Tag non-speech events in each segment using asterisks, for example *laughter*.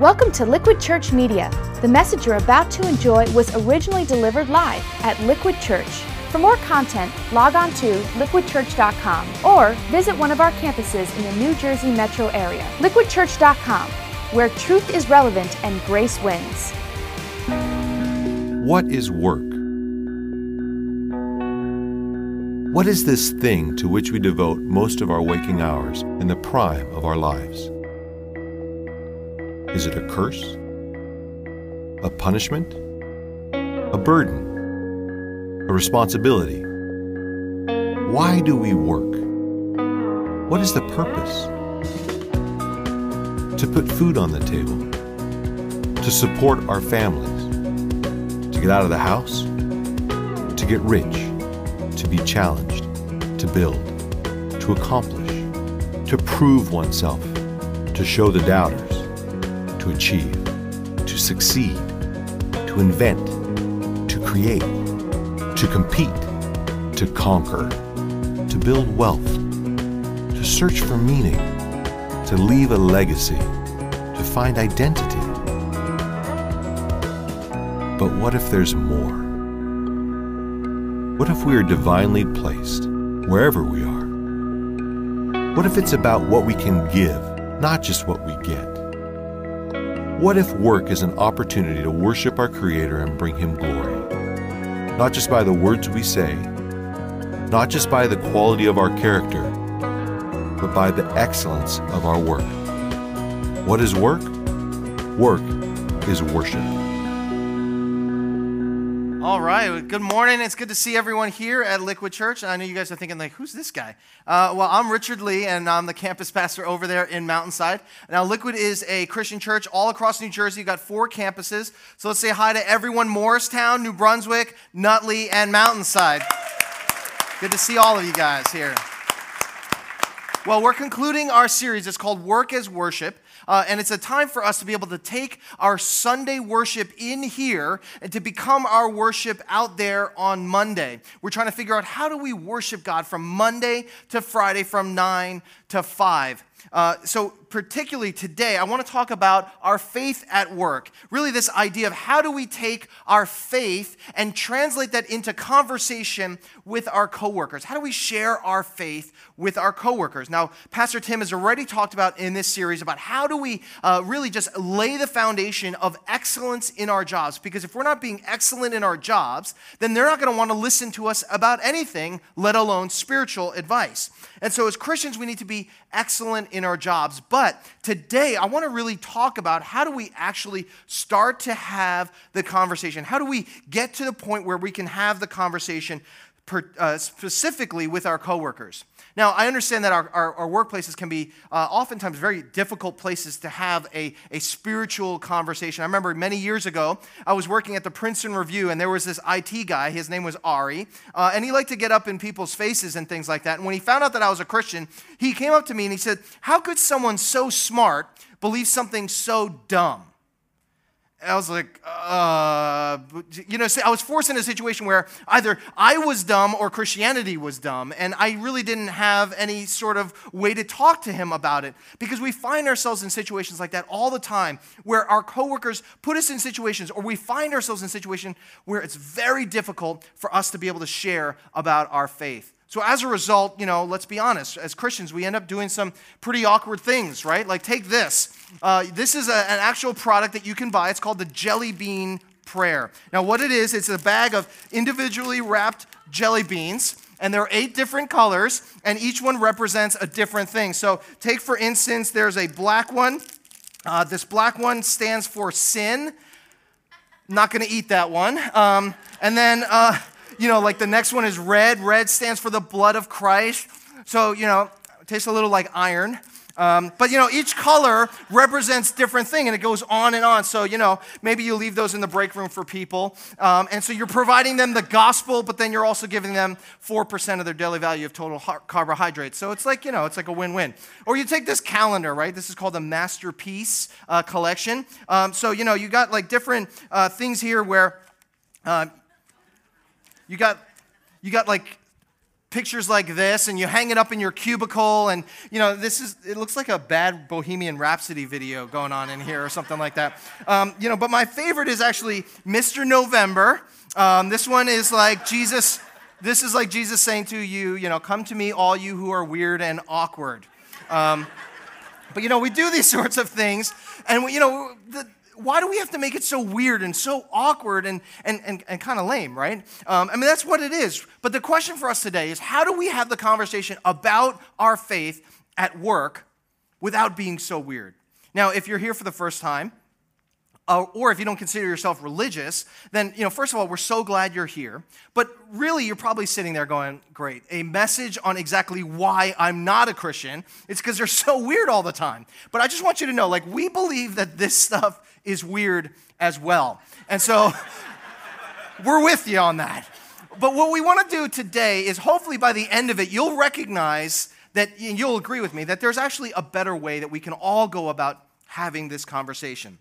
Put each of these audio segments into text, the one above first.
Welcome to Liquid Church Media. The message you're about to enjoy was originally delivered live at Liquid Church. For more content, log on to liquidchurch.com or visit one of our campuses in the New Jersey metro area. Liquidchurch.com, where truth is relevant and grace wins. What is work? What is this thing to which we devote most of our waking hours in the prime of our lives? Is it a curse? A punishment? A burden? A responsibility? Why do we work? What is the purpose? To put food on the table, to support our families, to get out of the house, to get rich, to be challenged, to build, to accomplish, to prove oneself, to show the doubters, to achieve, to succeed, to invent, to create, to compete, to conquer, to build wealth, to search for meaning, to leave a legacy, to find identity. But what if there's more? What if we are divinely placed wherever we are? What if it's about what we can give, not just what we get? What if work is an opportunity to worship our Creator and bring Him glory? Not just by the words we say, not just by the quality of our character, but by the excellence of our work. What is work? Work is worship. All right. Good morning. It's good to see everyone here at Liquid Church. I know you guys are thinking, like, who's this guy? Uh, well, I'm Richard Lee, and I'm the campus pastor over there in Mountainside. Now, Liquid is a Christian church all across New Jersey. You've got four campuses. So let's say hi to everyone Morristown, New Brunswick, Nutley, and Mountainside. Good to see all of you guys here. Well, we're concluding our series. It's called Work as Worship. Uh, and it's a time for us to be able to take our Sunday worship in here and to become our worship out there on Monday. We're trying to figure out how do we worship God from Monday to Friday from 9 to 5. Uh, so, particularly today, I want to talk about our faith at work. Really, this idea of how do we take our faith and translate that into conversation with our coworkers? How do we share our faith with our coworkers? Now, Pastor Tim has already talked about in this series about how do we uh, really just lay the foundation of excellence in our jobs. Because if we're not being excellent in our jobs, then they're not going to want to listen to us about anything, let alone spiritual advice. And so, as Christians, we need to be excellent in our jobs. But today, I want to really talk about how do we actually start to have the conversation? How do we get to the point where we can have the conversation per, uh, specifically with our coworkers? Now, I understand that our, our, our workplaces can be uh, oftentimes very difficult places to have a, a spiritual conversation. I remember many years ago, I was working at the Princeton Review, and there was this IT guy. His name was Ari, uh, and he liked to get up in people's faces and things like that. And when he found out that I was a Christian, he came up to me and he said, How could someone so smart believe something so dumb? I was like, uh, you know, I was forced in a situation where either I was dumb or Christianity was dumb, and I really didn't have any sort of way to talk to him about it because we find ourselves in situations like that all the time where our coworkers put us in situations, or we find ourselves in a situation where it's very difficult for us to be able to share about our faith. So, as a result, you know, let's be honest, as Christians, we end up doing some pretty awkward things, right? Like, take this. Uh, this is a, an actual product that you can buy. It's called the Jelly Bean Prayer. Now, what it is, it's a bag of individually wrapped jelly beans, and there are eight different colors, and each one represents a different thing. So, take for instance, there's a black one. Uh, this black one stands for sin. Not going to eat that one. Um, and then, uh, you know, like the next one is red. Red stands for the blood of Christ. So, you know, it tastes a little like iron. Um, but you know, each color represents different thing, and it goes on and on. So you know, maybe you leave those in the break room for people, um, and so you're providing them the gospel, but then you're also giving them four percent of their daily value of total carbohydrates. So it's like you know, it's like a win-win. Or you take this calendar, right? This is called the masterpiece uh, collection. Um, so you know, you got like different uh, things here where. Uh, you got, you got like pictures like this and you hang it up in your cubicle and you know this is it looks like a bad bohemian rhapsody video going on in here or something like that. Um, you know but my favorite is actually mr november. Um, this one is like jesus this is like jesus saying to you you know come to me all you who are weird and awkward. Um, but you know we do these *laughs* sorts of things and we, you know the, why do we have to make it so weird and so awkward and, and, and, and kind of lame, right? Um, I mean, that's what it is. But the question for us today is how do we have the conversation about our faith at work without being so weird? Now, if you're here for the first time, uh, or if you don't consider yourself religious, then, you know, first of all, we're so glad you're here. But really, you're probably sitting there going, great, a message on exactly why I'm not a Christian. It's because they're so weird all the time. But I just want you to know, like, we believe that this stuff is weird as well. And so *laughs* we're with you on that. But what we want to do today is hopefully by the end of it, you'll recognize that you'll agree with me that there's actually a better way that we can all go about having this conversation.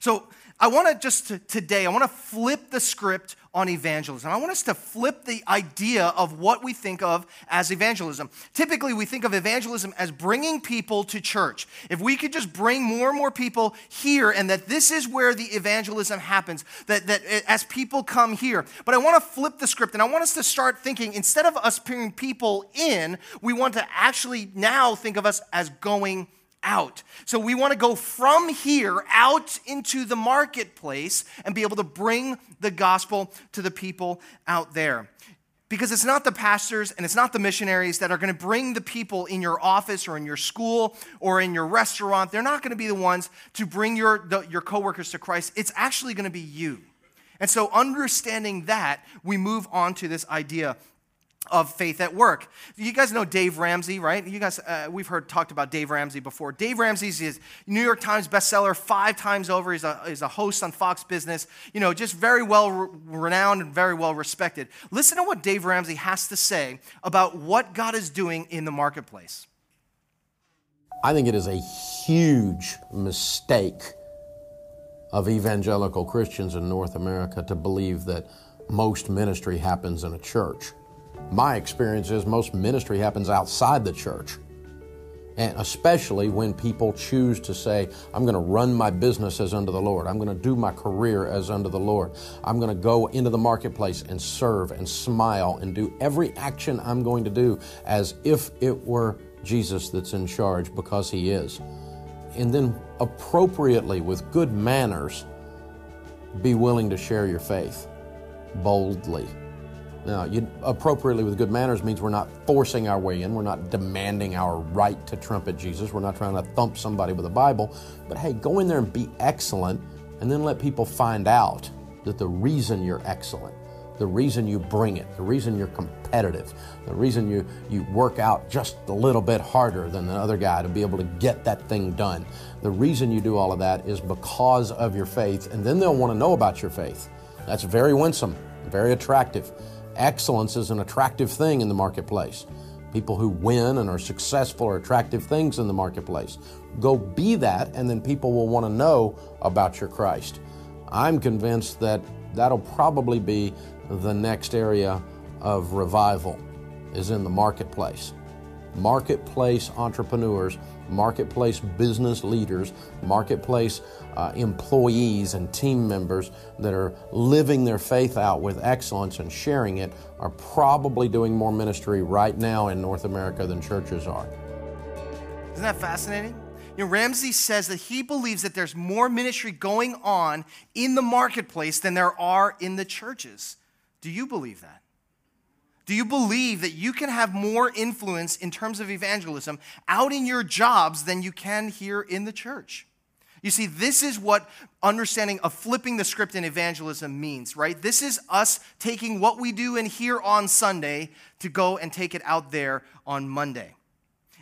So I want to just to, today, I want to flip the script on evangelism. I want us to flip the idea of what we think of as evangelism. Typically, we think of evangelism as bringing people to church. If we could just bring more and more people here, and that this is where the evangelism happens, that, that eh, as people come here. But I want to flip the script, and I want us to start thinking instead of us bringing people in, we want to actually now think of us as going out. So we want to go from here out into the marketplace and be able to bring the gospel to the people out there. Because it's not the pastors and it's not the missionaries that are going to bring the people in your office or in your school or in your restaurant. They're not going to be the ones to bring your, the, your coworkers to Christ. It's actually going to be you. And so, understanding that, we move on to this idea of faith at work. You guys know Dave Ramsey, right? You guys, uh, we've heard talked about Dave Ramsey before. Dave Ramsey is New York Times bestseller five times over. He's a, he's a host on Fox Business. You know, just very well re- renowned and very well respected. Listen to what Dave Ramsey has to say about what God is doing in the marketplace. I think it is a huge mistake of evangelical Christians in North America to believe that most ministry happens in a church. My experience is most ministry happens outside the church. And especially when people choose to say, I'm going to run my business as unto the Lord. I'm going to do my career as under the Lord. I'm going to go into the marketplace and serve and smile and do every action I'm going to do as if it were Jesus that's in charge because He is. And then appropriately, with good manners, be willing to share your faith boldly. Now, you, appropriately with good manners means we're not forcing our way in. We're not demanding our right to trumpet Jesus. We're not trying to thump somebody with a Bible. But hey, go in there and be excellent and then let people find out that the reason you're excellent, the reason you bring it, the reason you're competitive, the reason you, you work out just a little bit harder than the other guy to be able to get that thing done, the reason you do all of that is because of your faith. And then they'll want to know about your faith. That's very winsome, very attractive. Excellence is an attractive thing in the marketplace. People who win and are successful are attractive things in the marketplace. Go be that, and then people will want to know about your Christ. I'm convinced that that'll probably be the next area of revival is in the marketplace. Marketplace entrepreneurs marketplace business leaders, marketplace uh, employees, and team members that are living their faith out with excellence and sharing it are probably doing more ministry right now in North America than churches are. Isn't that fascinating? You know, Ramsey says that he believes that there's more ministry going on in the marketplace than there are in the churches. Do you believe that? Do you believe that you can have more influence in terms of evangelism out in your jobs than you can here in the church? You see, this is what understanding of flipping the script in evangelism means, right? This is us taking what we do in here on Sunday to go and take it out there on Monday.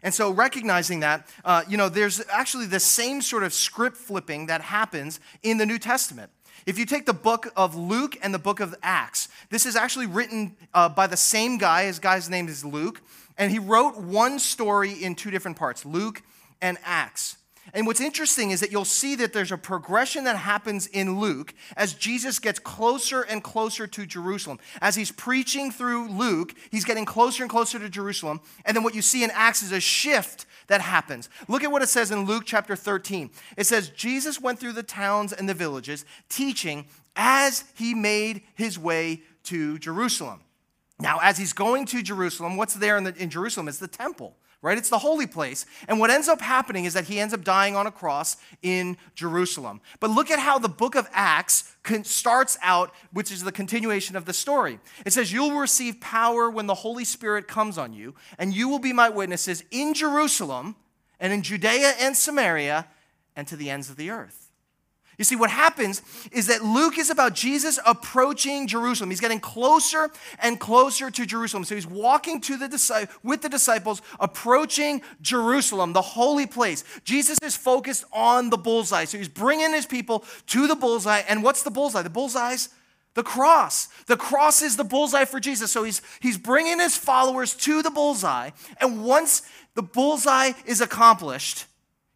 And so, recognizing that, uh, you know, there's actually the same sort of script flipping that happens in the New Testament. If you take the book of Luke and the book of Acts, this is actually written uh, by the same guy. His guy's name is Luke. And he wrote one story in two different parts Luke and Acts. And what's interesting is that you'll see that there's a progression that happens in Luke as Jesus gets closer and closer to Jerusalem. As he's preaching through Luke, he's getting closer and closer to Jerusalem. And then what you see in Acts is a shift that happens. Look at what it says in Luke chapter 13. It says, Jesus went through the towns and the villages, teaching as he made his way to Jerusalem. Now, as he's going to Jerusalem, what's there in, the, in Jerusalem? It's the temple right? It's the holy place. And what ends up happening is that he ends up dying on a cross in Jerusalem. But look at how the book of Acts starts out, which is the continuation of the story. It says, You'll receive power when the Holy Spirit comes on you, and you will be my witnesses in Jerusalem and in Judea and Samaria and to the ends of the earth. You see, what happens is that Luke is about Jesus approaching Jerusalem. He's getting closer and closer to Jerusalem. So he's walking to the with the disciples, approaching Jerusalem, the holy place. Jesus is focused on the bullseye. So he's bringing his people to the bullseye. And what's the bullseye? The bullseye's the cross. The cross is the bullseye for Jesus. So he's, he's bringing his followers to the bullseye. And once the bullseye is accomplished,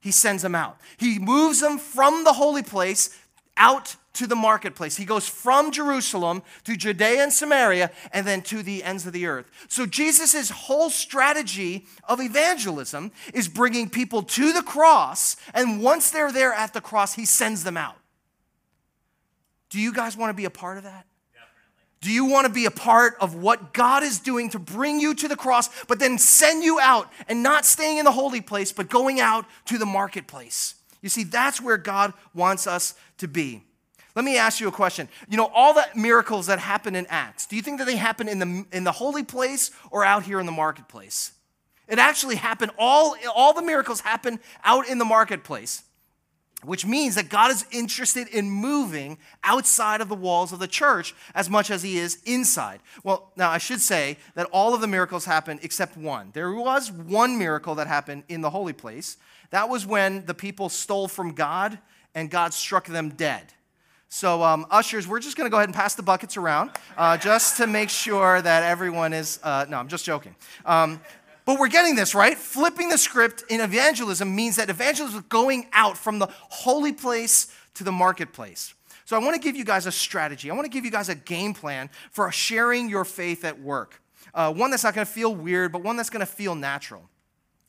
he sends them out. He moves them from the holy place out to the marketplace. He goes from Jerusalem to Judea and Samaria and then to the ends of the earth. So Jesus' whole strategy of evangelism is bringing people to the cross, and once they're there at the cross, he sends them out. Do you guys want to be a part of that? Do you want to be a part of what God is doing to bring you to the cross, but then send you out and not staying in the holy place, but going out to the marketplace? You see, that's where God wants us to be. Let me ask you a question. You know, all the miracles that happen in Acts, do you think that they happen in the, in the holy place or out here in the marketplace? It actually happened, all, all the miracles happen out in the marketplace which means that God is interested in moving outside of the walls of the church as much as he is inside. Well, now I should say that all of the miracles happened except one. There was one miracle that happened in the holy place. That was when the people stole from God and God struck them dead. So, um, ushers, we're just going to go ahead and pass the buckets around uh, just to make sure that everyone is. Uh, no, I'm just joking. Um, but we're getting this, right? Flipping the script in evangelism means that evangelism is going out from the holy place to the marketplace. So I want to give you guys a strategy. I want to give you guys a game plan for sharing your faith at work. Uh, one that's not going to feel weird, but one that's going to feel natural.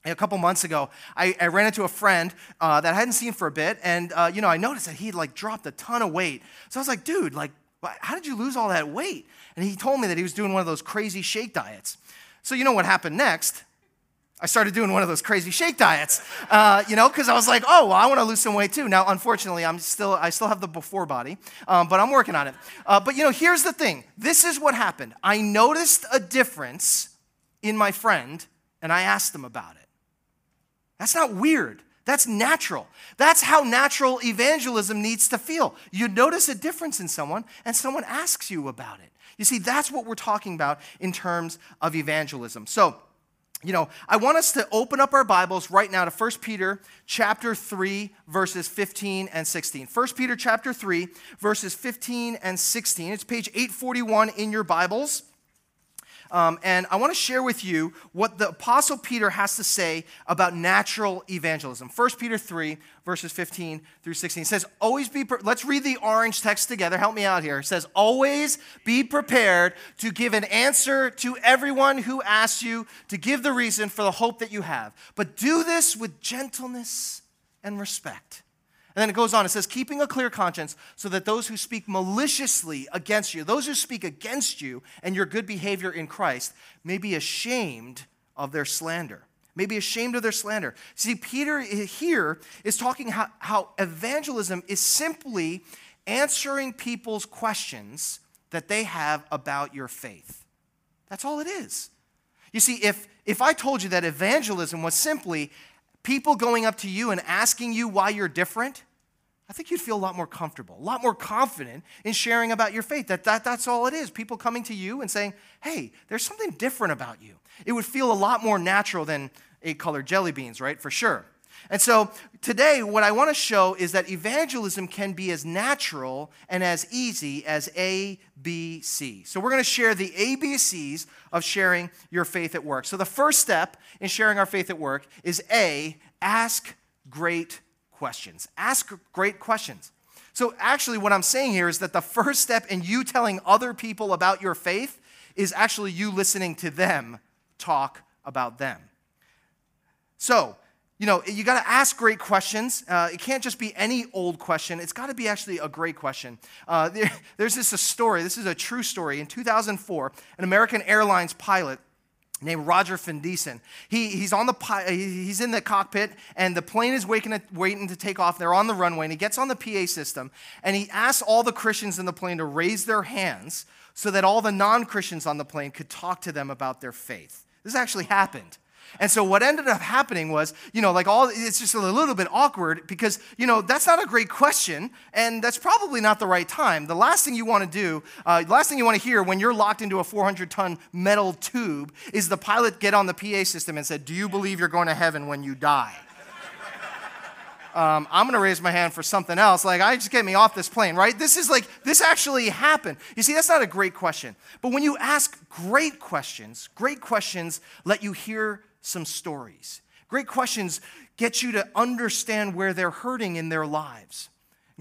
A couple months ago, I, I ran into a friend uh, that I hadn't seen for a bit, and uh, you know I noticed that he'd like dropped a ton of weight. So I was like, "Dude, like, how did you lose all that weight?" And he told me that he was doing one of those crazy shake diets. So you know what happened next? I started doing one of those crazy shake diets, uh, you know, because I was like, oh, well, I want to lose some weight too. Now, unfortunately, I'm still, I still have the before body, um, but I'm working on it. Uh, but you know, here's the thing. This is what happened. I noticed a difference in my friend, and I asked him about it. That's not weird. That's natural. That's how natural evangelism needs to feel. You notice a difference in someone, and someone asks you about it. You see, that's what we're talking about in terms of evangelism. So, you know, I want us to open up our Bibles right now to 1 Peter chapter 3 verses 15 and 16. 1 Peter chapter 3 verses 15 and 16. It's page 841 in your Bibles. Um, and I want to share with you what the Apostle Peter has to say about natural evangelism. 1 Peter 3, verses 15 through 16 it says, Always be, pre- let's read the orange text together. Help me out here. It says, Always be prepared to give an answer to everyone who asks you to give the reason for the hope that you have. But do this with gentleness and respect and then it goes on, it says, keeping a clear conscience so that those who speak maliciously against you, those who speak against you and your good behavior in Christ, may be ashamed of their slander. May be ashamed of their slander. See, Peter here is talking how, how evangelism is simply answering people's questions that they have about your faith. That's all it is. You see, if, if I told you that evangelism was simply people going up to you and asking you why you're different, I think you'd feel a lot more comfortable, a lot more confident in sharing about your faith. That, that that's all it is. People coming to you and saying, hey, there's something different about you. It would feel a lot more natural than eight colored jelly beans, right? For sure. And so today, what I want to show is that evangelism can be as natural and as easy as A, B, C. So we're going to share the ABCs of sharing your faith at work. So the first step in sharing our faith at work is A, ask great questions. Ask great questions. So, actually, what I'm saying here is that the first step in you telling other people about your faith is actually you listening to them talk about them. So, you know, you got to ask great questions. Uh, it can't just be any old question. It's got to be actually a great question. Uh, there, *laughs* there's this a story. This is a true story. In 2004, an American Airlines pilot named Roger Findiesen. He, he's on the he's in the cockpit, and the plane is waiting, waiting to take off. They're on the runway, and he gets on the PA system, and he asks all the Christians in the plane to raise their hands so that all the non-Christians on the plane could talk to them about their faith. This actually happened. And so what ended up happening was, you know, like all, it's just a little bit awkward because, you know, that's not a great question and that's probably not the right time. The last thing you want to do, uh, the last thing you want to hear when you're locked into a 400 ton metal tube is the pilot get on the PA system and said, Do you believe you're going to heaven when you die? *laughs* Um, I'm going to raise my hand for something else. Like, I just get me off this plane, right? This is like, this actually happened. You see, that's not a great question. But when you ask great questions, great questions let you hear some stories. Great questions get you to understand where they're hurting in their lives.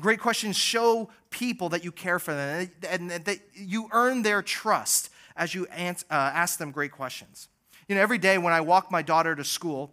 Great questions show people that you care for them and that you earn their trust as you uh, ask them great questions. You know, every day when I walk my daughter to school,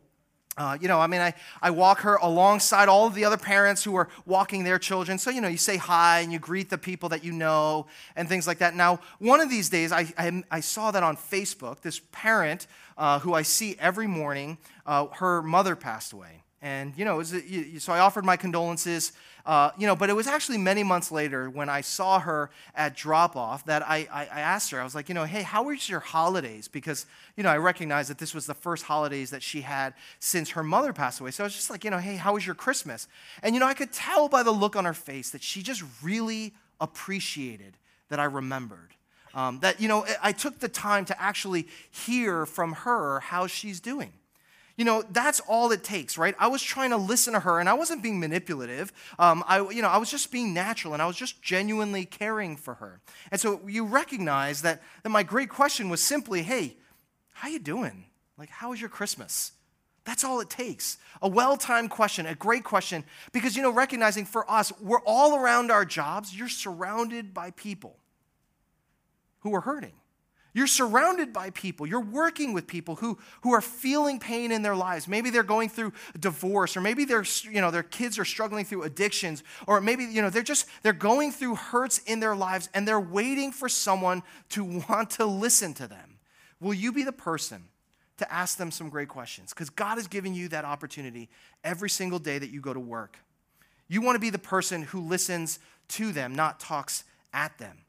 uh, you know, I mean, I, I walk her alongside all of the other parents who are walking their children. So, you know, you say hi and you greet the people that you know and things like that. Now, one of these days, I, I, I saw that on Facebook. This parent uh, who I see every morning, uh, her mother passed away. And, you know, was, so I offered my condolences, uh, you know, but it was actually many months later when I saw her at drop off that I, I, I, asked her, I was like, you know, hey, how was your holidays? Because, you know, I recognized that this was the first holidays that she had since her mother passed away. So I was just like, you know, hey, how was your Christmas? And, you know, I could tell by the look on her face that she just really appreciated that I remembered. Um, that, you know, I took the time to actually hear from her how she's doing. You know, that's all it takes, right? I was trying to listen to her and I wasn't being manipulative. Um, I, you know, I was just being natural and I was just genuinely caring for her. And so you recognize that, that my great question was simply, hey, how you doing? Like, how was your Christmas? That's all it takes. A well timed question, a great question, because, you know, recognizing for us, we're all around our jobs, you're surrounded by people who are hurting. You're surrounded by people. You're working with people who, who are feeling pain in their lives. Maybe they're going through divorce, or maybe they're, you know, their kids are struggling through addictions, or maybe you know, they're just they're going through hurts in their lives and they're waiting for someone to *laughs* want to listen to them. Will you be the person to ask them some great questions? Because God is giving you that opportunity every single day that you go to work. You want to be the person who listens to them, not talks at them.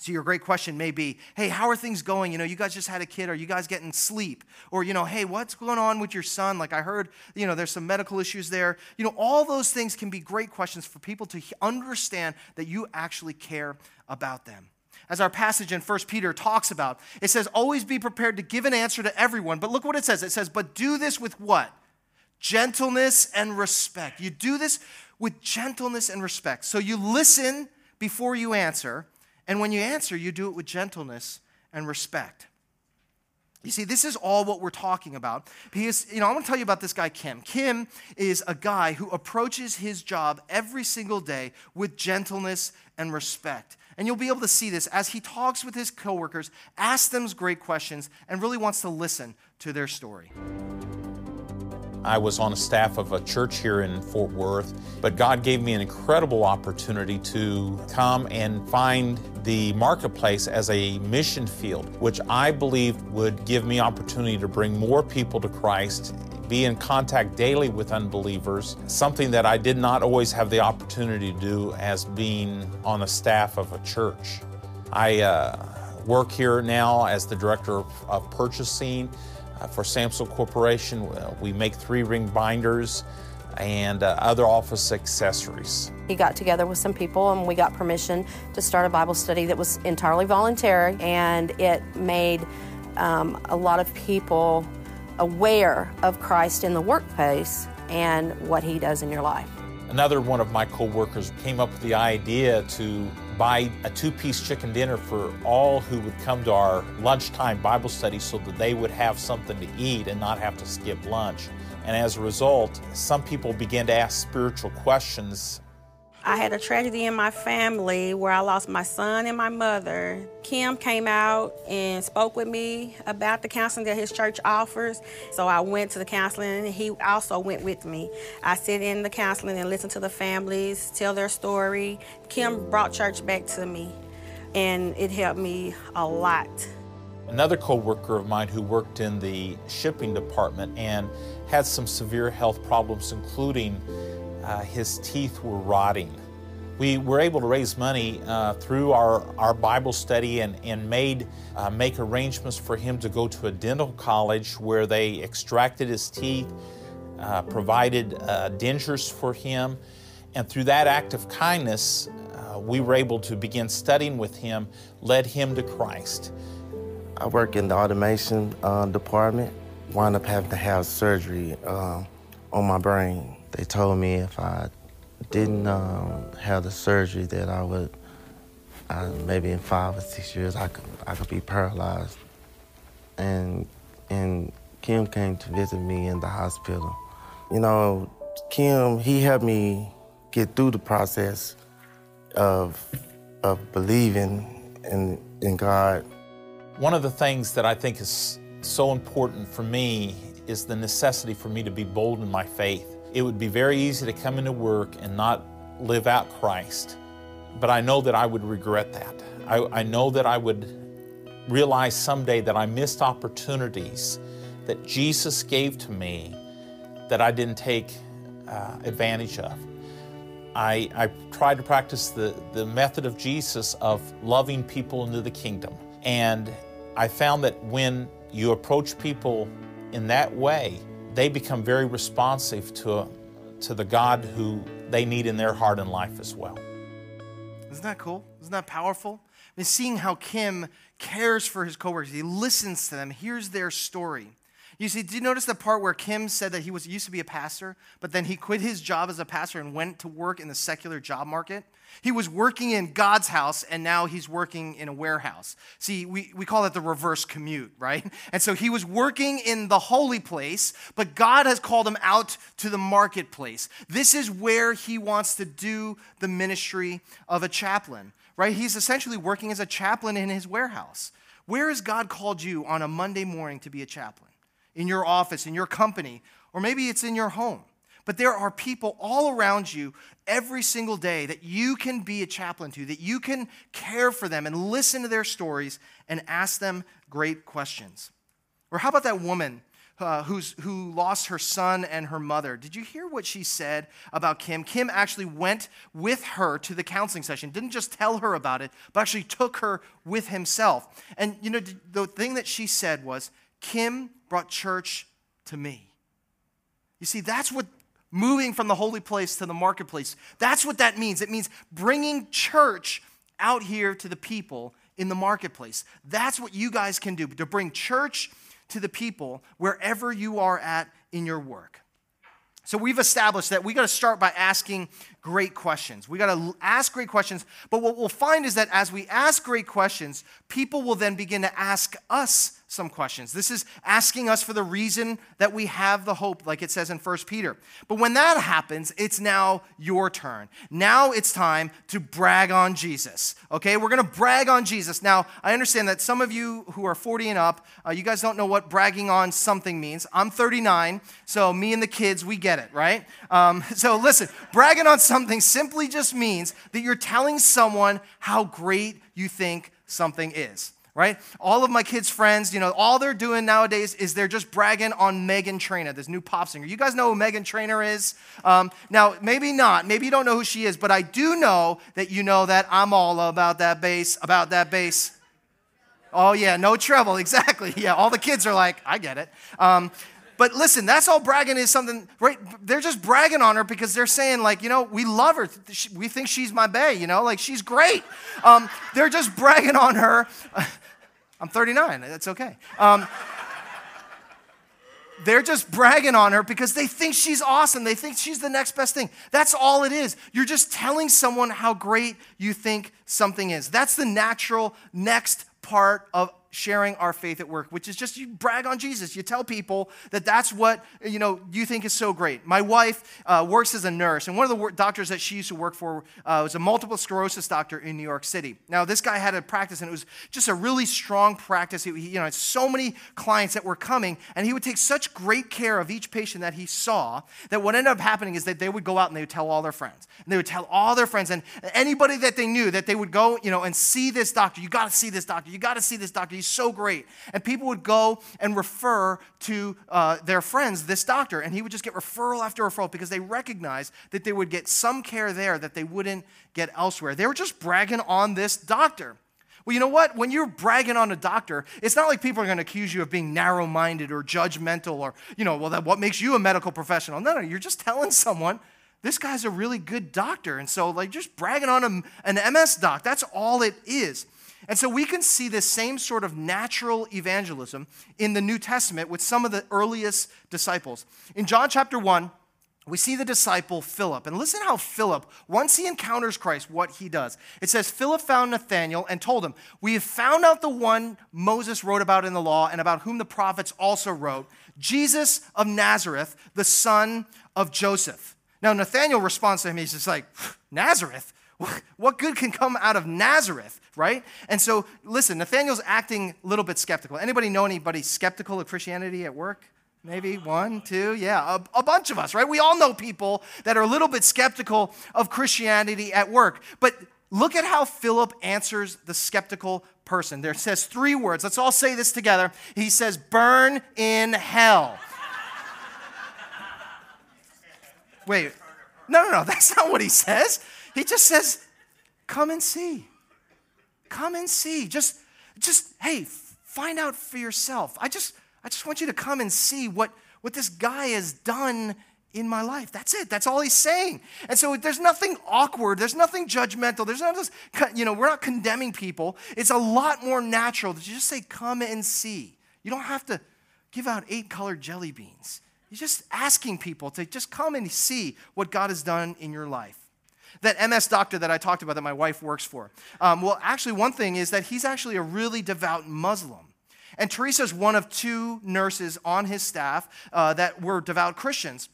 So your great question may be, hey, how are things going? You know, you guys just had a kid. Are you guys getting sleep? Or, you know, hey, what's going on with your son? Like I heard, you know, there's some medical issues there. You know, all those things can be great questions for people to understand that you actually care about them. As our passage in 1 Peter talks about, it says, always be prepared to give an answer to everyone. But look what it says. It says, but do this with what? Gentleness and respect. You do this with gentleness and respect. So you listen before you answer and when you answer, you do it with gentleness and respect. You see, this is all what we're talking about. Because, you know, I want to tell you about this guy, Kim. Kim is a guy who approaches his job every single day with gentleness and respect. And you'll be able to see this as he talks with his coworkers, asks them great questions, and really wants to listen to their story. I was on a staff of a church here in Fort Worth, but God gave me an incredible opportunity to come and find the marketplace as a mission field, which I believed would give me opportunity to bring more people to Christ, be in contact daily with unbelievers, something that I did not always have the opportunity to do as being on a staff of a church. I uh, work here now as the director of, of purchasing. Uh, for Samsill Corporation, uh, we make three ring binders and uh, other office accessories. He got together with some people and we got permission to start a Bible study that was entirely voluntary and it made um, a lot of people aware of Christ in the workplace and what he does in your life. Another one of my coworkers came up with the idea to buy a two piece chicken dinner for all who would come to our lunchtime Bible study so that they would have something to eat and not have to skip lunch. And as a result, some people began to ask spiritual questions I had a tragedy in my family where I lost my son and my mother. Kim came out and spoke with me about the counseling that his church offers. So I went to the counseling and he also went with me. I sit in the counseling and listen to the families, tell their story. Kim brought church back to me and it helped me a lot. Another co-worker of mine who worked in the shipping department and had some severe health problems including uh, his teeth were rotting. We were able to raise money uh, through our, our Bible study and, and made uh, make arrangements for him to go to a dental college where they extracted his teeth, uh, provided uh, dentures for him, and through that act of kindness, uh, we were able to begin studying with him, led him to Christ. I work in the automation department. Wound up having to have surgery on my brain they told me if I didn't um, have the surgery that I would, maybe in five or six years, I could, I could be paralyzed. And, and Kim came to visit me in the hospital. You know, Kim, he helped me get through the process of, of believing in, in God. One of the things that I think is so important for me is the necessity for me to be bold in my faith. It would be very easy to come into work and not live out Christ. But I know that I would regret that. I, I know that I would realize someday that I missed opportunities that Jesus gave to me that I didn't take uh, advantage of. I, I tried to practice the, the method of Jesus of loving people into the kingdom. And I found that when you approach people in that way, they become very responsive to, to the God who they need in their heart and life as well. Isn't that cool? Isn't that powerful? I mean, seeing how Kim cares for his coworkers, he listens to them, hears their story. You see, did you notice the part where Kim said that he was used to be a pastor, but then he quit his job as a pastor and went to work in the secular job market? He was working in God's house and now he's working in a warehouse. See, we, we call that the reverse commute, right? *laughs* And so he was working in the holy place, but God has called him out to the marketplace. This is where he wants to do the ministry of a chaplain, right? He's essentially working as a chaplain in his warehouse. Where has God called you on a Monday morning to be a chaplain? In your office, in your company, or maybe it's in your home. But there are people all around you every single day that you can be a chaplain to, that you can care for them and listen to their stories and ask them great questions. Or how about that woman uh, who's, who lost her son and her mother? Did you hear what she said about Kim? Kim actually went with her to the counseling session, didn't just tell her about it, but actually took her with himself. And you know, the thing that she said was, Kim brought church to me. You see, that's what moving from the holy place to the marketplace. That's what that means. It means bringing church out here to the people in the marketplace. That's what you guys can do to bring church to the people wherever you are at in your work. So we've established that we got to start by asking great questions. We got to ask great questions, but what we'll find is that as we ask great questions, people will then begin to ask us some questions. This is asking us for the reason that we have the hope, like it says in 1 Peter. But when that happens, it's now your turn. Now it's time to brag on Jesus. Okay, we're to brag on Jesus. Now, I understand that some of you who are 40 and up, uh, you guys don't know what bragging on something means. I'm 39, so me and the kids, we get it, right? Um, *laughs* so listen, bragging on something simply just means that you're telling someone how great you think something is right? All of my kids' friends, you know, all they're doing nowadays is they're just bragging on Meghan Trainor, this new pop singer. You guys know who Meghan Trainor is? Um, now, maybe not. Maybe you don't know who she is, but I do know that you know that I'm all about that bass, about that bass. Oh, yeah, no trouble, *laughs* exactly. Yeah, all the kids are like, I get it. Um, but listen, that's all bragging is something, right? They're just bragging on her because they're saying, like, you know, we love her. We think she's my bae, you know, like she's great. Um, they're just bragging on her. *laughs* I'm 39, that's okay. Um, they're just bragging on her because they think she's awesome. They think she's the next best thing. That's all it is. You're just telling someone how great you think something is. That's the natural next part of sharing our faith at work, which is just you brag on Jesus. You tell people that that's what you know you think is so great. My wife uh, works as a nurse, and one of the doctors that she used to work for uh, was a multiple sclerosis doctor in New York City. Now, this guy had a practice, and it was just a really strong practice. He, you know, had so many clients that were coming, and he would take such great care of each patient that he saw that what ended up happening is that they would go out and they would tell all their friends, and they would tell all their friends, and anybody that they knew that they would go, you know, and see this doctor. You got to see this doctor. You got to see this doctor so great. And people would go and refer to uh, their friends this doctor, and he would just get referral after referral because they recognized that they would get some care there that they wouldn't get elsewhere. They were just bragging on this doctor. Well, you know what? When you're bragging on a doctor, it's not like people are going to accuse you of being narrow minded or judgmental or, you know, well, that, what makes you a medical professional? No, no, you're just telling someone this guy's a really good doctor. And so, like, just bragging on him, an MS doc, that's all it is. And so we can see this same sort of natural evangelism in the New Testament with some of the earliest disciples. In John chapter 1, we see the disciple Philip. And listen how Philip, once he encounters Christ, what he does. It says, Philip found Nathanael and told him, We have found out the one Moses wrote about in the law and about whom the prophets also wrote, Jesus of Nazareth, the son of Joseph. Now, Nathanael responds to him, he's just like, Nazareth? *laughs* What good can come out of Nazareth, right? And so, listen, Nathaniel's acting a little bit skeptical. Anybody know anybody skeptical of Christianity at work? Maybe one, two, yeah, a, a, bunch of us, right? We all know people that are a little bit skeptical of Christianity at work. But look at how Philip answers the skeptical person. There says three words. Let's all say this together. He says, burn in hell. *laughs* Wait, no, no, no, *laughs* that's not what he says. He just says, come and see. Come and see. Just, just, hey, find out for yourself. I just, I just want you to come and see what, what this guy has done in my life. That's it. That's all he's saying. And so there's nothing awkward. There's nothing judgmental. There's not this, you know, we're not condemning people. It's a lot more natural to just say, come and see. You don't have to give out eight colored jelly beans. You're just asking people to just come and see what God has done in your life. That MS doctor that I talked about that my wife works for. Um, well, actually, one thing is that he's actually a really devout Muslim. And Teresa's one of two nurses on his staff uh, that were devout Christians.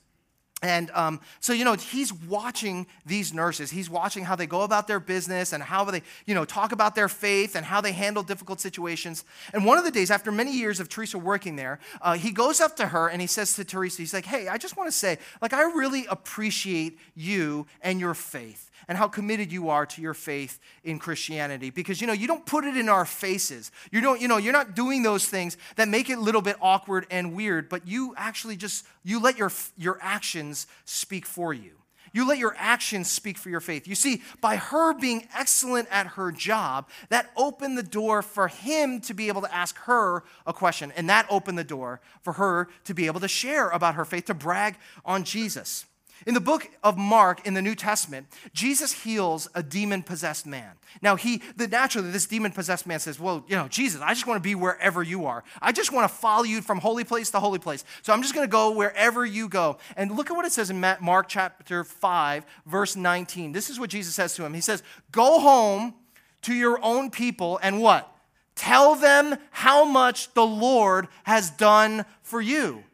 And um, so, you know, he's watching these nurses. He's watching how they go about their business and how they, you know, talk about their faith and how they handle difficult situations. And one of the days, after many years of Teresa working there, uh, he goes up to her and he says to Teresa, he's like, hey, I just want to say, like, I really appreciate you and your faith and how committed you are to your faith in Christianity. Because, you know, you don't put it in our faces. You don't, you know, you're not doing those things that make it a little bit awkward and weird, but you actually just, you let your, your actions speak for you. You let your actions speak for your faith. You see, by her being excellent at her job, that opened the door for him to be able to ask her a question. And that opened the door for her to be able to share about her faith, to brag on Jesus. In the book of Mark in the New Testament, Jesus heals a demon possessed man. Now, he, the, naturally, this demon possessed man says, Well, you know, Jesus, I just want to be wherever you are. I just want to follow you from holy place to holy place. So I'm just going to go wherever you go. And look at what it says in Mark chapter 5, verse 19. This is what Jesus says to him He says, Go home to your own people and what? Tell them how much the Lord has done for you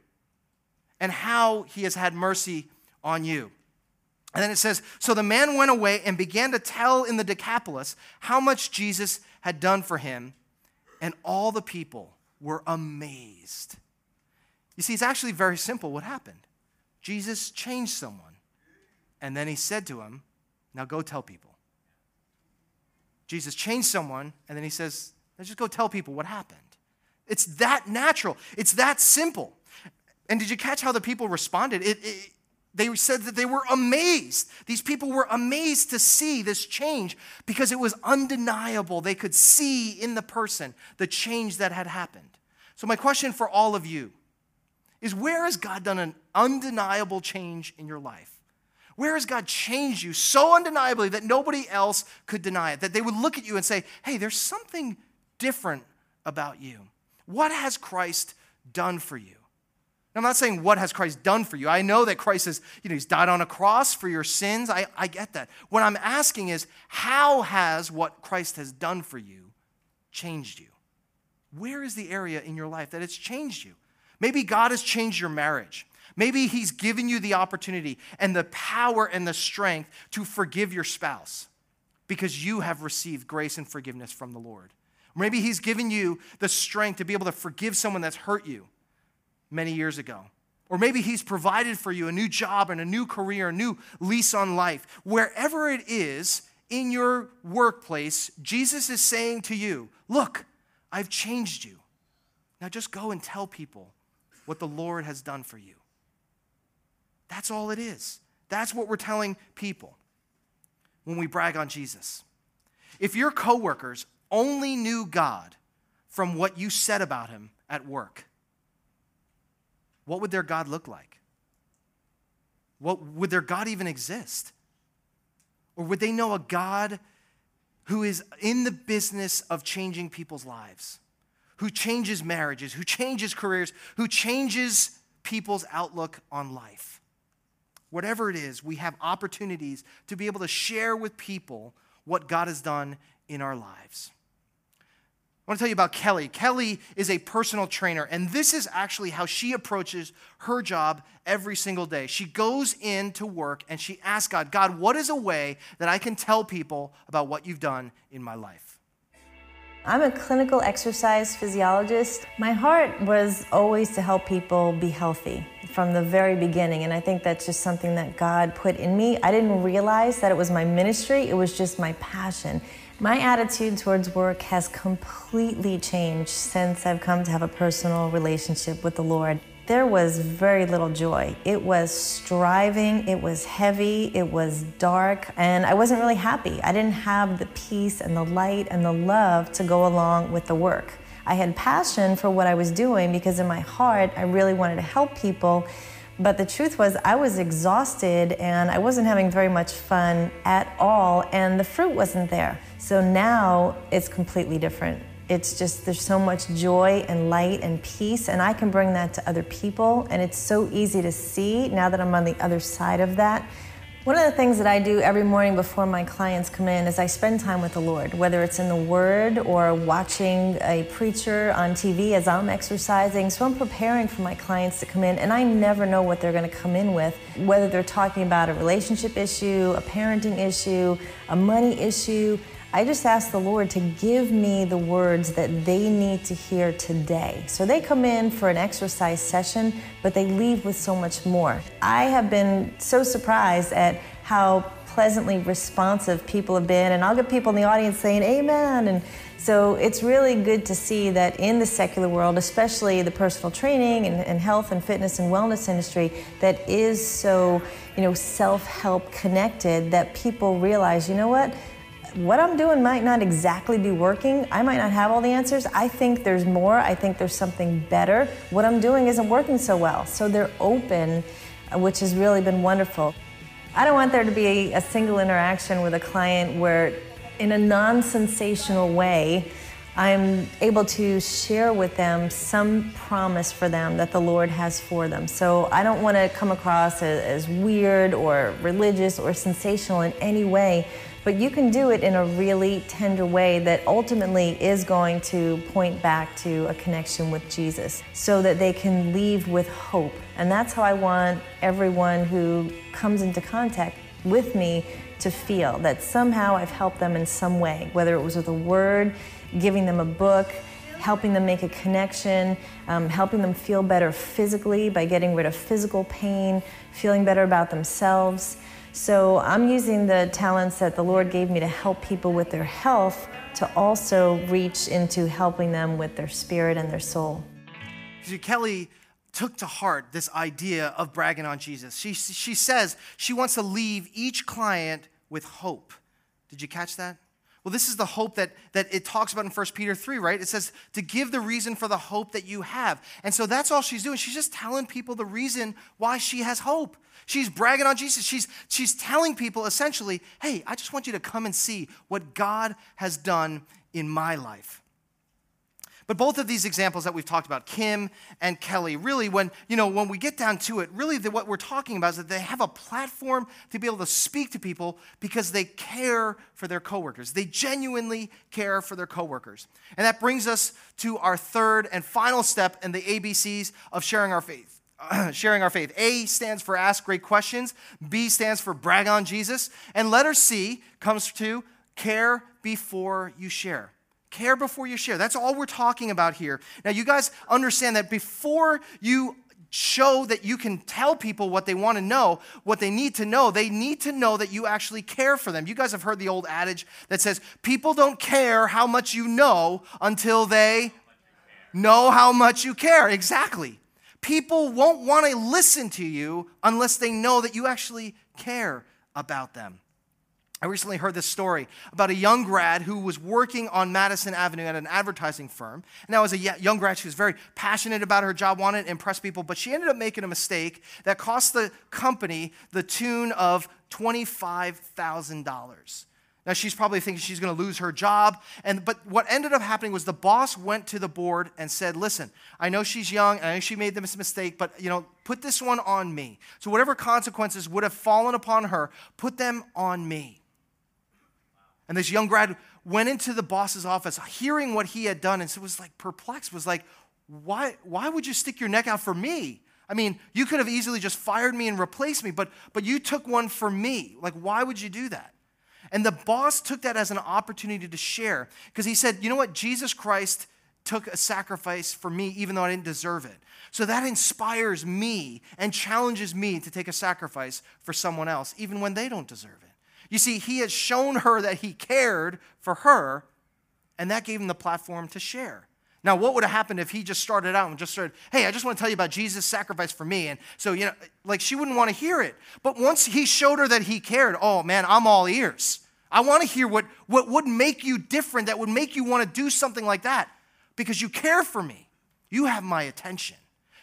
and how he has had mercy on you. And then it says, So the man went away and began to tell in the Decapolis how much Jesus had done for him, and all the people were amazed. You see, it's actually very simple what happened. Jesus changed someone, and then he said to him, Now go tell people. Jesus changed someone, and then he says, Now just go tell people what happened. It's that natural, it's that simple. And did you catch how the people responded? It, it, they said that they were amazed. These people were amazed to see this change because it was undeniable. They could see in the person the change that had happened. So, my question for all of you is where has God done an undeniable change in your life? Where has God changed you so undeniably that nobody else could deny it? That they would look at you and say, hey, there's something different about you. What has Christ done for you? I'm not saying what has Christ done for you. I know that Christ has, you know, he's died on a cross for your sins. I, I get that. What I'm asking is, how has what Christ has done for you changed you? Where is the area in your life that it's changed you? Maybe God has changed your marriage. Maybe He's given you the opportunity and the power and the strength to forgive your spouse because you have received grace and forgiveness from the Lord. Maybe He's given you the strength to be able to forgive someone that's hurt you many years ago. Or maybe He's provided for you a new job and a new career, a new lease on life. Wherever it is in your workplace, Jesus is saying to you, Look, I've changed you. Now just go and tell people what the Lord has done for you. That's all it is. That's what we're telling people when we brag on Jesus. If your coworkers only knew God from what you said about him at work, what would their God look like? What, would their God even exist? Or would they know a God who is in the business of changing people's lives, who changes marriages, who changes careers, who changes people's outlook on life? Whatever it is, we have opportunities to be able to share with people what God has done in our lives. I want to tell you about Kelly. Kelly is a personal trainer, and this is actually how she approaches her job every single day. She goes into work and she asks God, God, what is a way that I can tell people about what you've done in my life? I'm a clinical exercise physiologist. My heart was always to help people be healthy from the very beginning, and I think that's just something that God put in me. I didn't realize that it was my ministry, it was just my passion. My attitude towards work has completely changed since I've come to have a personal relationship with the Lord. There was very little joy. It was striving, it was heavy, it was dark, and I wasn't really happy. I didn't have the peace and the light and the love to go along with the work. I had passion for what I was doing because in my heart, I really wanted to help people. But the truth was, I was exhausted and I wasn't having very much fun at all, and the fruit wasn't there. So now it's completely different. It's just there's so much joy and light and peace, and I can bring that to other people. And it's so easy to see now that I'm on the other side of that. One of the things that I do every morning before my clients come in is I spend time with the Lord, whether it's in the Word or watching a preacher on TV as I'm exercising. So I'm preparing for my clients to come in, and I never know what they're going to come in with, whether they're talking about a relationship issue, a parenting issue, a money issue. I just ask the Lord to give me the words that they need to hear today. So they come in for an exercise session, but they leave with so much more. I have been so surprised at how pleasantly responsive people have been, and I'll get people in the audience saying, Amen. And so it's really good to see that in the secular world, especially the personal training and, and health and fitness and wellness industry, that is so, you know, self help connected, that people realize, you know what? What I'm doing might not exactly be working. I might not have all the answers. I think there's more. I think there's something better. What I'm doing isn't working so well. So they're open, which has really been wonderful. I don't want there to be a single interaction with a client where, in a non sensational way, I'm able to share with them some promise for them that the Lord has for them. So I don't want to come across as, as weird or religious or sensational in any way but you can do it in a really tender way that ultimately is going to point back to a connection with Jesus so that they can leave with hope. And that's how I want everyone who comes into contact with me to feel that somehow I've helped them in some way, whether it was with a word, giving them a book, helping them make a connection, um, helping them feel better physically by getting rid of physical pain, feeling better about themselves. So I'm using the talents that the Lord gave me to help people with their health to also reach into helping them with their spirit and their soul. See, Kelly took to heart this idea of bragging on Jesus. She, she says she wants to leave each client with hope. Did you catch that? Well, this is the hope that, that it talks about in 1 Peter 3, right? It says to give the reason for the hope that you have. And so that's all she's doing. She's just telling people the reason why she has hope. She's bragging on Jesus. She's, she's telling people essentially, hey, I just want you to come and see what God has done in my life. But both of these examples that we've talked about, Kim and Kelly, really, when you know when we get down to it, really the, what we're talking about is that they have a platform to be able to speak to people because they care for their coworkers. They genuinely care for their coworkers, and that brings us to our third and final step in the ABCs of sharing our faith. *clears throat* sharing our faith. A stands for ask great questions. B stands for brag on Jesus, and letter C comes to care before you share. Care before you share. That's all we're talking about here. Now, you guys understand that before you show that you can tell people what they want to know, what they need to know, they need to know that you actually care for them. You guys have heard the old adage that says, people don't care how much you know until they know how much you care. Exactly. People won't want to listen to you unless they know that you actually care about them. I recently heard this story about a young grad who was working on Madison Avenue at an advertising firm. And now, was a young grad, she was very passionate about her job, wanted to impress people, but she ended up making a mistake that cost the company the tune of $25,000. Now she's probably thinking she's going to lose her job, and but what ended up happening was the boss went to the board and said, "Listen, I know she's young, I know she made this mistake, but you know, put this one on me. So whatever consequences would have fallen upon her, put them on me." And this young grad went into the boss's office, hearing what he had done, and so was like perplexed, was like, why, why would you stick your neck out for me? I mean, you could have easily just fired me and replaced me, but, but you took one for me. Like, why would you do that? And the boss took that as an opportunity to share because he said, you know what? Jesus Christ took a sacrifice for me even though I didn't deserve it. So that inspires me and challenges me to take a sacrifice for someone else, even when they don't deserve it. You see, he had shown her that he cared for her, and that gave him the platform to share. Now, what would have happened if he just started out and just said, hey, I just want to tell you about Jesus' sacrifice for me? And so, you know, like she wouldn't want to hear it. But once he showed her that he cared, oh man, I'm all ears. I want to hear what, what would make you different, that would make you want to do something like that because you care for me. You have my attention.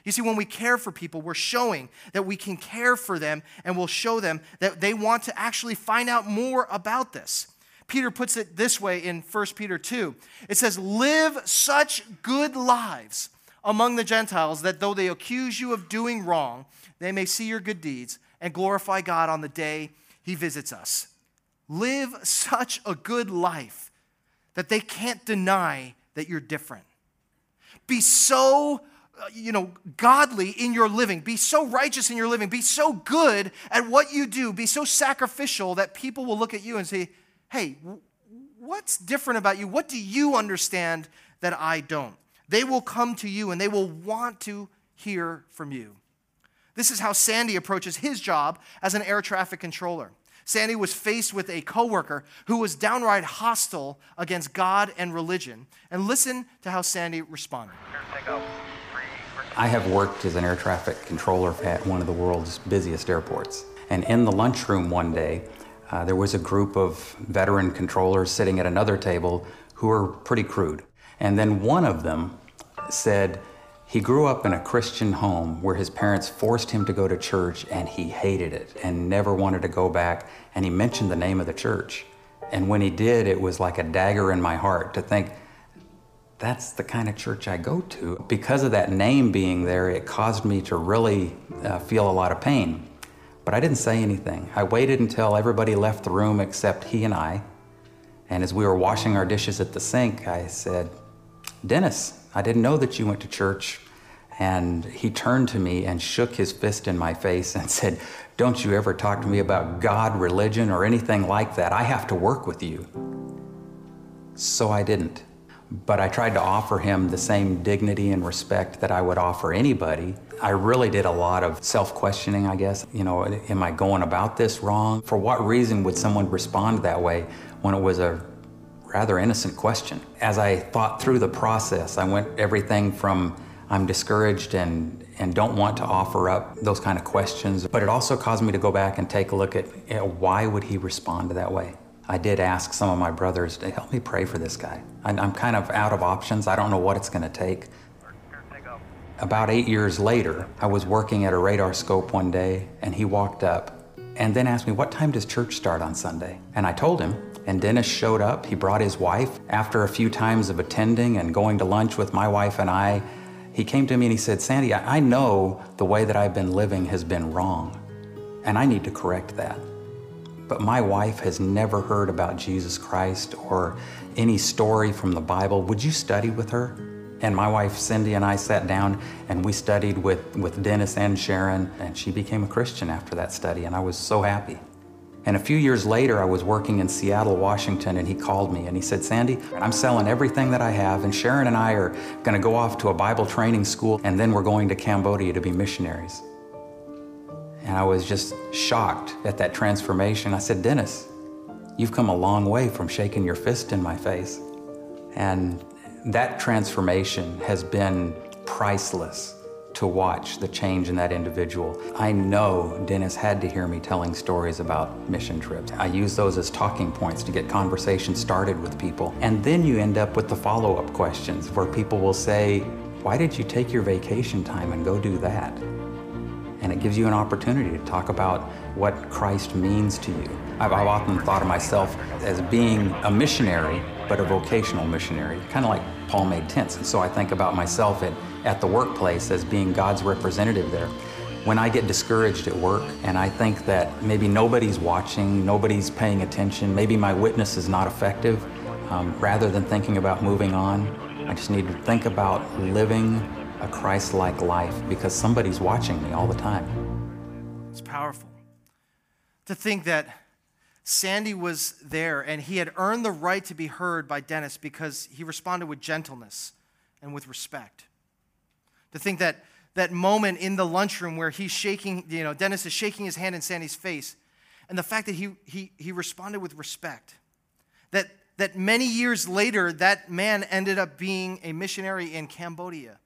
You see, when we care for people, we're showing that we can care for them and we'll show them that they want to actually find out more about this. Peter puts it this way in 1 Peter 2 it says, Live such good lives among the Gentiles that though they accuse you of doing wrong, they may see your good deeds and glorify God on the day he visits us. Live such a good life that they can't deny that you're different. Be so Uh, you know, godly in your living. Be so righteous in your living. Be so good at what you do. Be so sacrificial that people will look at you and say, hey, what's different about you? What do you understand that I don't? They will come to you and they will want to hear from you. This is how Sandy approaches his job as an air traffic controller. Sandy was faced with a coworker who was downright hostile against God and religion. And listen to how Sandy responded. I have worked as an air traffic controller at one of the world's busiest airports. And in the lunchroom one day, uh, there was a group of veteran controllers sitting at another table who were pretty crude. And then one of them said he grew up in a Christian home where his parents forced him to go to church and he hated it and never wanted to go back. And he mentioned the name of the church. And when he did, it was like a dagger in my heart to think, that's the kind of church I go to. Because of that name being there, it caused me to really uh, feel a lot of pain. But I didn't say anything. I waited until everybody left the room except he and I. And as we were washing our dishes at the sink, I said, Dennis, I didn't know that you went to church. And he turned to me and shook his fist in my face and *laughs* said, Don't you ever talk to me about God, religion, or anything like that. I have to work with you. So I didn't but I tried to offer him the same dignity and respect that I would offer anybody. I really did a lot of self questioning, I guess. You know, am I going about this wrong? For what reason would someone respond that way when it was a rather innocent question? As I thought through the process, I went everything from I'm discouraged and, and don't want to offer up those kind of questions, but it also caused me to go back and take a look at you know, why would he respond that way? I did ask some of my brothers to help me pray for this guy. I'm kind of out of options. I don't know what it's going to take. About eight years later, I was working at a radar scope one day, and he walked up and then asked me, What time does church start on Sunday? And I told him, And Dennis showed up. He brought his wife. After a few times of attending and going to lunch with my wife and I, he came to me and he said, Sandy, I know the way that I've been living has been wrong, and I need to correct that. But my wife has never heard about Jesus Christ or any story from the Bible. Would you study with her? And my wife Cindy and I sat down and we studied with, with Dennis and Sharon, and she became a Christian after that study, and I was so happy. And a few years later, I was working in Seattle, Washington, and he called me and he said, Sandy, I'm selling everything that I have, and Sharon and I are going to go off to a Bible training school, and then we're going to Cambodia to be missionaries. And I was just shocked at that transformation. I said, Dennis, you've come a long way from shaking your fist in my face. And that transformation has been priceless to watch the change in that individual. I know Dennis had to hear me telling stories about mission trips. I use those as talking points to get conversations started with people. And then you end up with the follow up questions where people will say, Why did you take your vacation time and go do that? And it gives you an opportunity to talk about what Christ means to you. I've, I've often thought of myself as being a missionary, but a vocational missionary, kind of like Paul made tents. And so I think about myself at, at the workplace as being God's representative there. When I get discouraged at work and I think that maybe nobody's watching, nobody's paying attention, maybe my witness is not effective, um, rather than thinking about moving on, I just need to think about living a Christ like life because somebody's watching me all the time. It's powerful to think that Sandy was there and he had earned the right to be heard by Dennis because he responded with gentleness and with respect. To think that that moment in the lunchroom where he's shaking, you know, Dennis is shaking his hand in Sandy's face, and the fact that he, he, he responded with respect. That, that many years later, that man ended up being a missionary in Cambodia.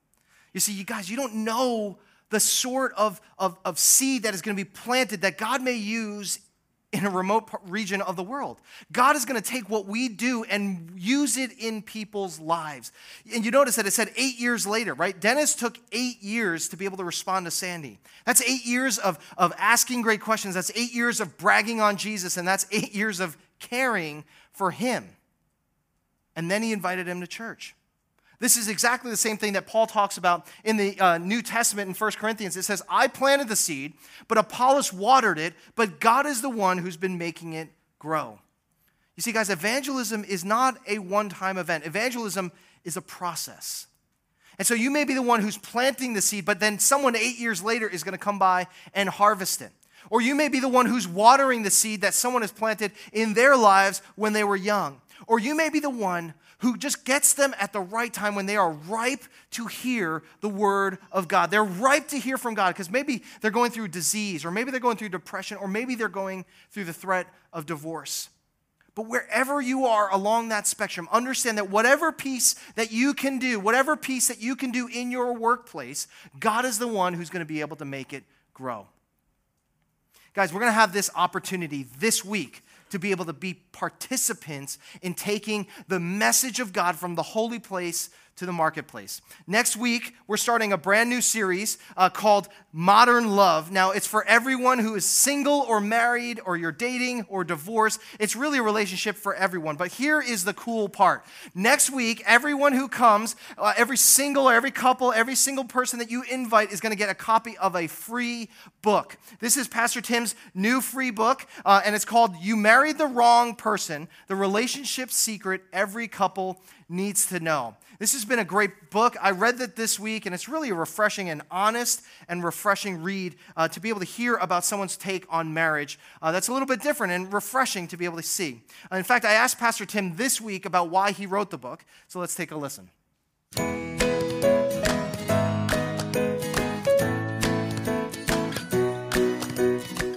You see, you guys, you don't know the sort of, of, of seed that is going to be planted that God may use in a remote region of the world. God is going to take what we do and use it in people's lives. And you notice that it said eight years later, right? Dennis took eight years to be able to respond to Sandy. That's eight years of, of asking great questions. That's eight years of bragging on Jesus. And that's eight years of caring for him. And then he invited him to church. This is exactly the same thing that Paul talks about in the uh, New Testament in 1 Corinthians. It says, I planted the seed, but Apollos watered it, but God is the one who's been making it grow. You see, guys, evangelism is not a one time event, evangelism is a process. And so you may be the one who's planting the seed, but then someone eight years later is going to come by and harvest it. Or you may be the one who's watering the seed that someone has planted in their lives when they were young. Or you may be the one who just gets them at the right time when they are ripe to hear the word of God. They're ripe to hear from God because maybe they're going through disease, or maybe they're going through depression, or maybe they're going through the threat of divorce. But wherever you are along that spectrum, understand that whatever piece that you can do, whatever piece that you can do in your workplace, God is the one who's going to be able to make it grow. Guys, we're going to have this opportunity this week to be able to be participants in taking the message of God from the holy place to the marketplace. Next week, we're starting a brand new series uh, called Modern Love. Now, it's for everyone who is single or married or you're dating or divorced. It's really a relationship for everyone. But here is the cool part. Next week, everyone who comes, uh, every single or every couple, every single person that you invite is going to get a copy of a free book. This is Pastor Tim's new free book, uh, and it's called You Married the Wrong Person The Relationship Secret Every Couple Needs to Know. This has been a great book. I read that this week, and it's really a refreshing and honest and refreshing read uh, to be able to hear about someone's take on marriage. Uh, that's a little bit different and refreshing to be able to see. In fact, I asked Pastor Tim this week about why he wrote the book, so let's take a listen.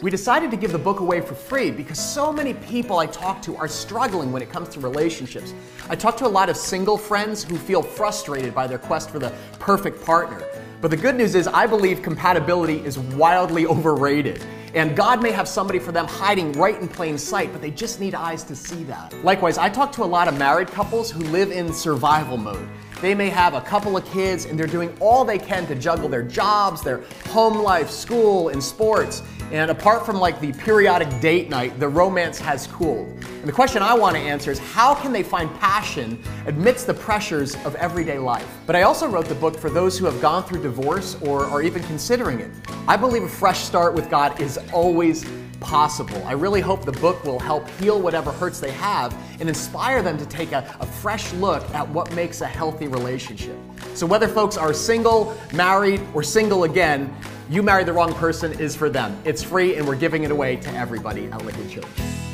We decided to give the book away for free because so many people I talk to are struggling when it comes to relationships. I talk to a lot of single friends who feel frustrated by their quest for the perfect partner. But the good news is, I believe compatibility is wildly overrated. And God may have somebody for them hiding right in plain sight, but they just need eyes to see that. Likewise, I talk to a lot of married couples who live in survival mode. They may have a couple of kids and they're doing all they can to juggle their jobs, their home life, school, and sports. And apart from like the periodic date night, the romance has cooled. And the question I want to answer is how can they find passion amidst the pressures of everyday life? But I also wrote the book for those who have gone through divorce or are even considering it. I believe a fresh start with God is always possible. I really hope the book will help heal whatever hurts they have and inspire them to take a, a, fresh look at what makes a healthy relationship. So, whether folks are single, married, or single again, You Married the Wrong Person is for them. It's free and we're giving it away to everybody at Liquid Church.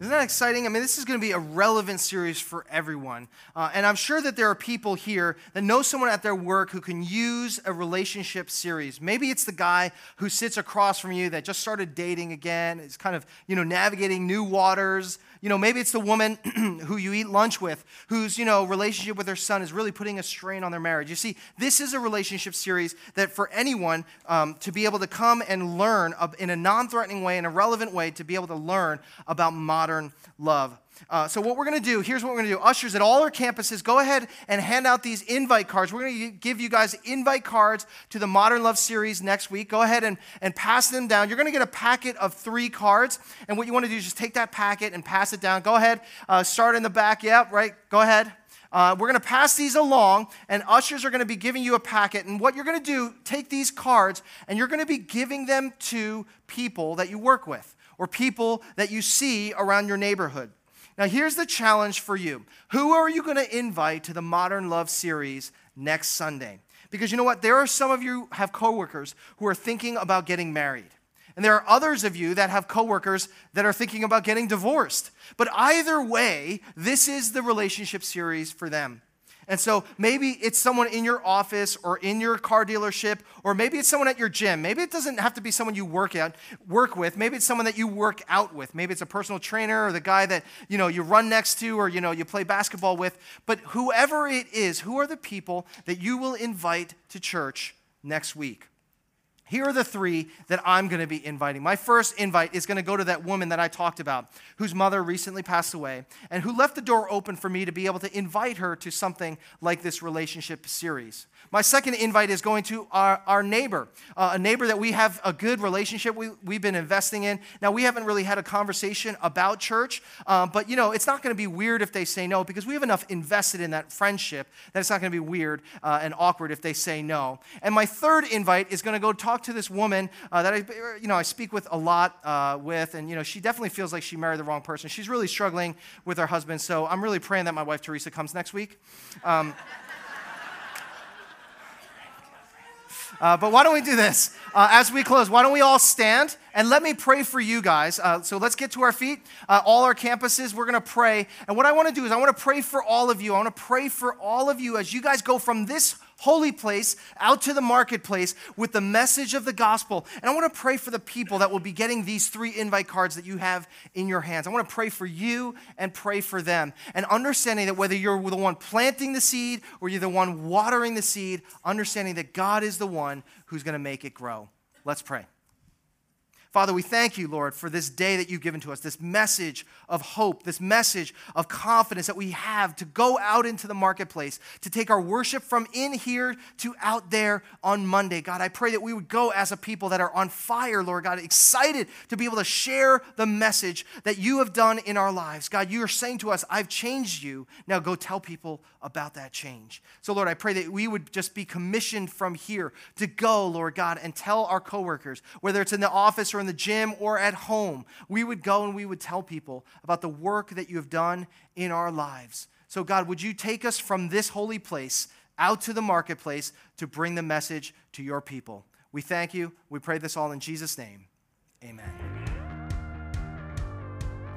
Isn't that exciting? I mean, this is going to be a relevant series for everyone. Uh, and I'm sure that there are people here that know someone at their work who can use a relationship series. Maybe it's the guy who sits across from you that just started dating again, is kind of, you know, navigating new waters. You know, maybe it's the woman *clears throat* who you eat lunch with, whose, you know, relationship with her son is really putting a strain on their marriage. You see, this is a relationship series that for anyone um, to be able to come and learn in a non threatening way, in a relevant way, to be able to learn about modern love. Uh, so, what we're going to do, here's what we're going to do. Ushers at all our campuses, go ahead and hand out these invite cards. We're going to give you guys invite cards to the Modern Love series next week. Go ahead and, and pass them down. You're going to get a packet of three cards. And what you want to do is just take that packet and pass it down. Go ahead, uh, start in the back. Yep, right. Go ahead. Uh, we're going to pass these along, and ushers are going to be giving you a packet. And what you're going to do, take these cards, and you're going to be giving them to people that you work with or people that you see around your neighborhood. Now, here's the challenge for you Who are you going to invite to the Modern Love series next Sunday? Because you know what? There are some of you have coworkers who are thinking about getting married. And there are others of you that have coworkers that are thinking about getting divorced. But either way, this is the relationship series for them. And so maybe it's someone in your office or in your car dealership, or maybe it's someone at your gym. Maybe it doesn't have to be someone you work at, work with. Maybe it's someone that you work out with. Maybe it's a personal trainer or the guy that you know you run next to or you know you play basketball with. But whoever it is, who are the people that you will invite to church next week? Here are the three that I'm going to be inviting. My first invite is going to go to that woman that I talked about, whose mother recently passed away, and who left the door open for me to be able to invite her to something like this relationship series. My second invite is going to our, our neighbor, uh, a neighbor that we have a good relationship we, we've been investing in. Now, we haven't really had a conversation about church, uh, but you know, it's not going to be weird if they say no because we have enough invested in that friendship that it's not going to be weird uh, and awkward if they say no. And my third invite is going to go talk to this woman uh, that I, you know, I speak with a lot uh, with, and you know, she definitely feels like she married the wrong person. She's really struggling with her husband, so I'm really praying that my wife Teresa comes next week. Um, *laughs* Uh, but why don't we do this? Uh, as we close, why don't we all stand and let me pray for you guys. Uh, so let's get to our feet. Uh, all our campuses, we're going to pray. And what I want to do is I want to pray for all of you. I want to pray for all of you as you guys go from this holy place out to the marketplace with the message of the gospel. And I want to pray for the people that will be getting these three invite cards that you have in your hands. I want to pray for you and pray for them. And understanding that whether you're the one planting the seed or you're the one watering the seed, understanding that God is the one who's going to make it grow. Let's pray. Father, we thank you, Lord, for this day that you've given to us, this message of hope, this message of confidence that we have to go out into the marketplace, to take our worship from in here to out there on Monday. God, I pray that we would go as a people that are on fire, Lord God, excited to be able to share the message that you have done in our lives. God, you are saying to us, I've changed you. Now go tell people about that change. So, Lord, I pray that we would just be commissioned from here to go, Lord God, and tell our coworkers, whether it's in the office or in the gym or at home, we would go and we would tell people about the work that you have done in our lives. So, God, would you take us from this holy place out to the marketplace to bring the message to your people? We thank you. We pray this all in Jesus' name. Amen.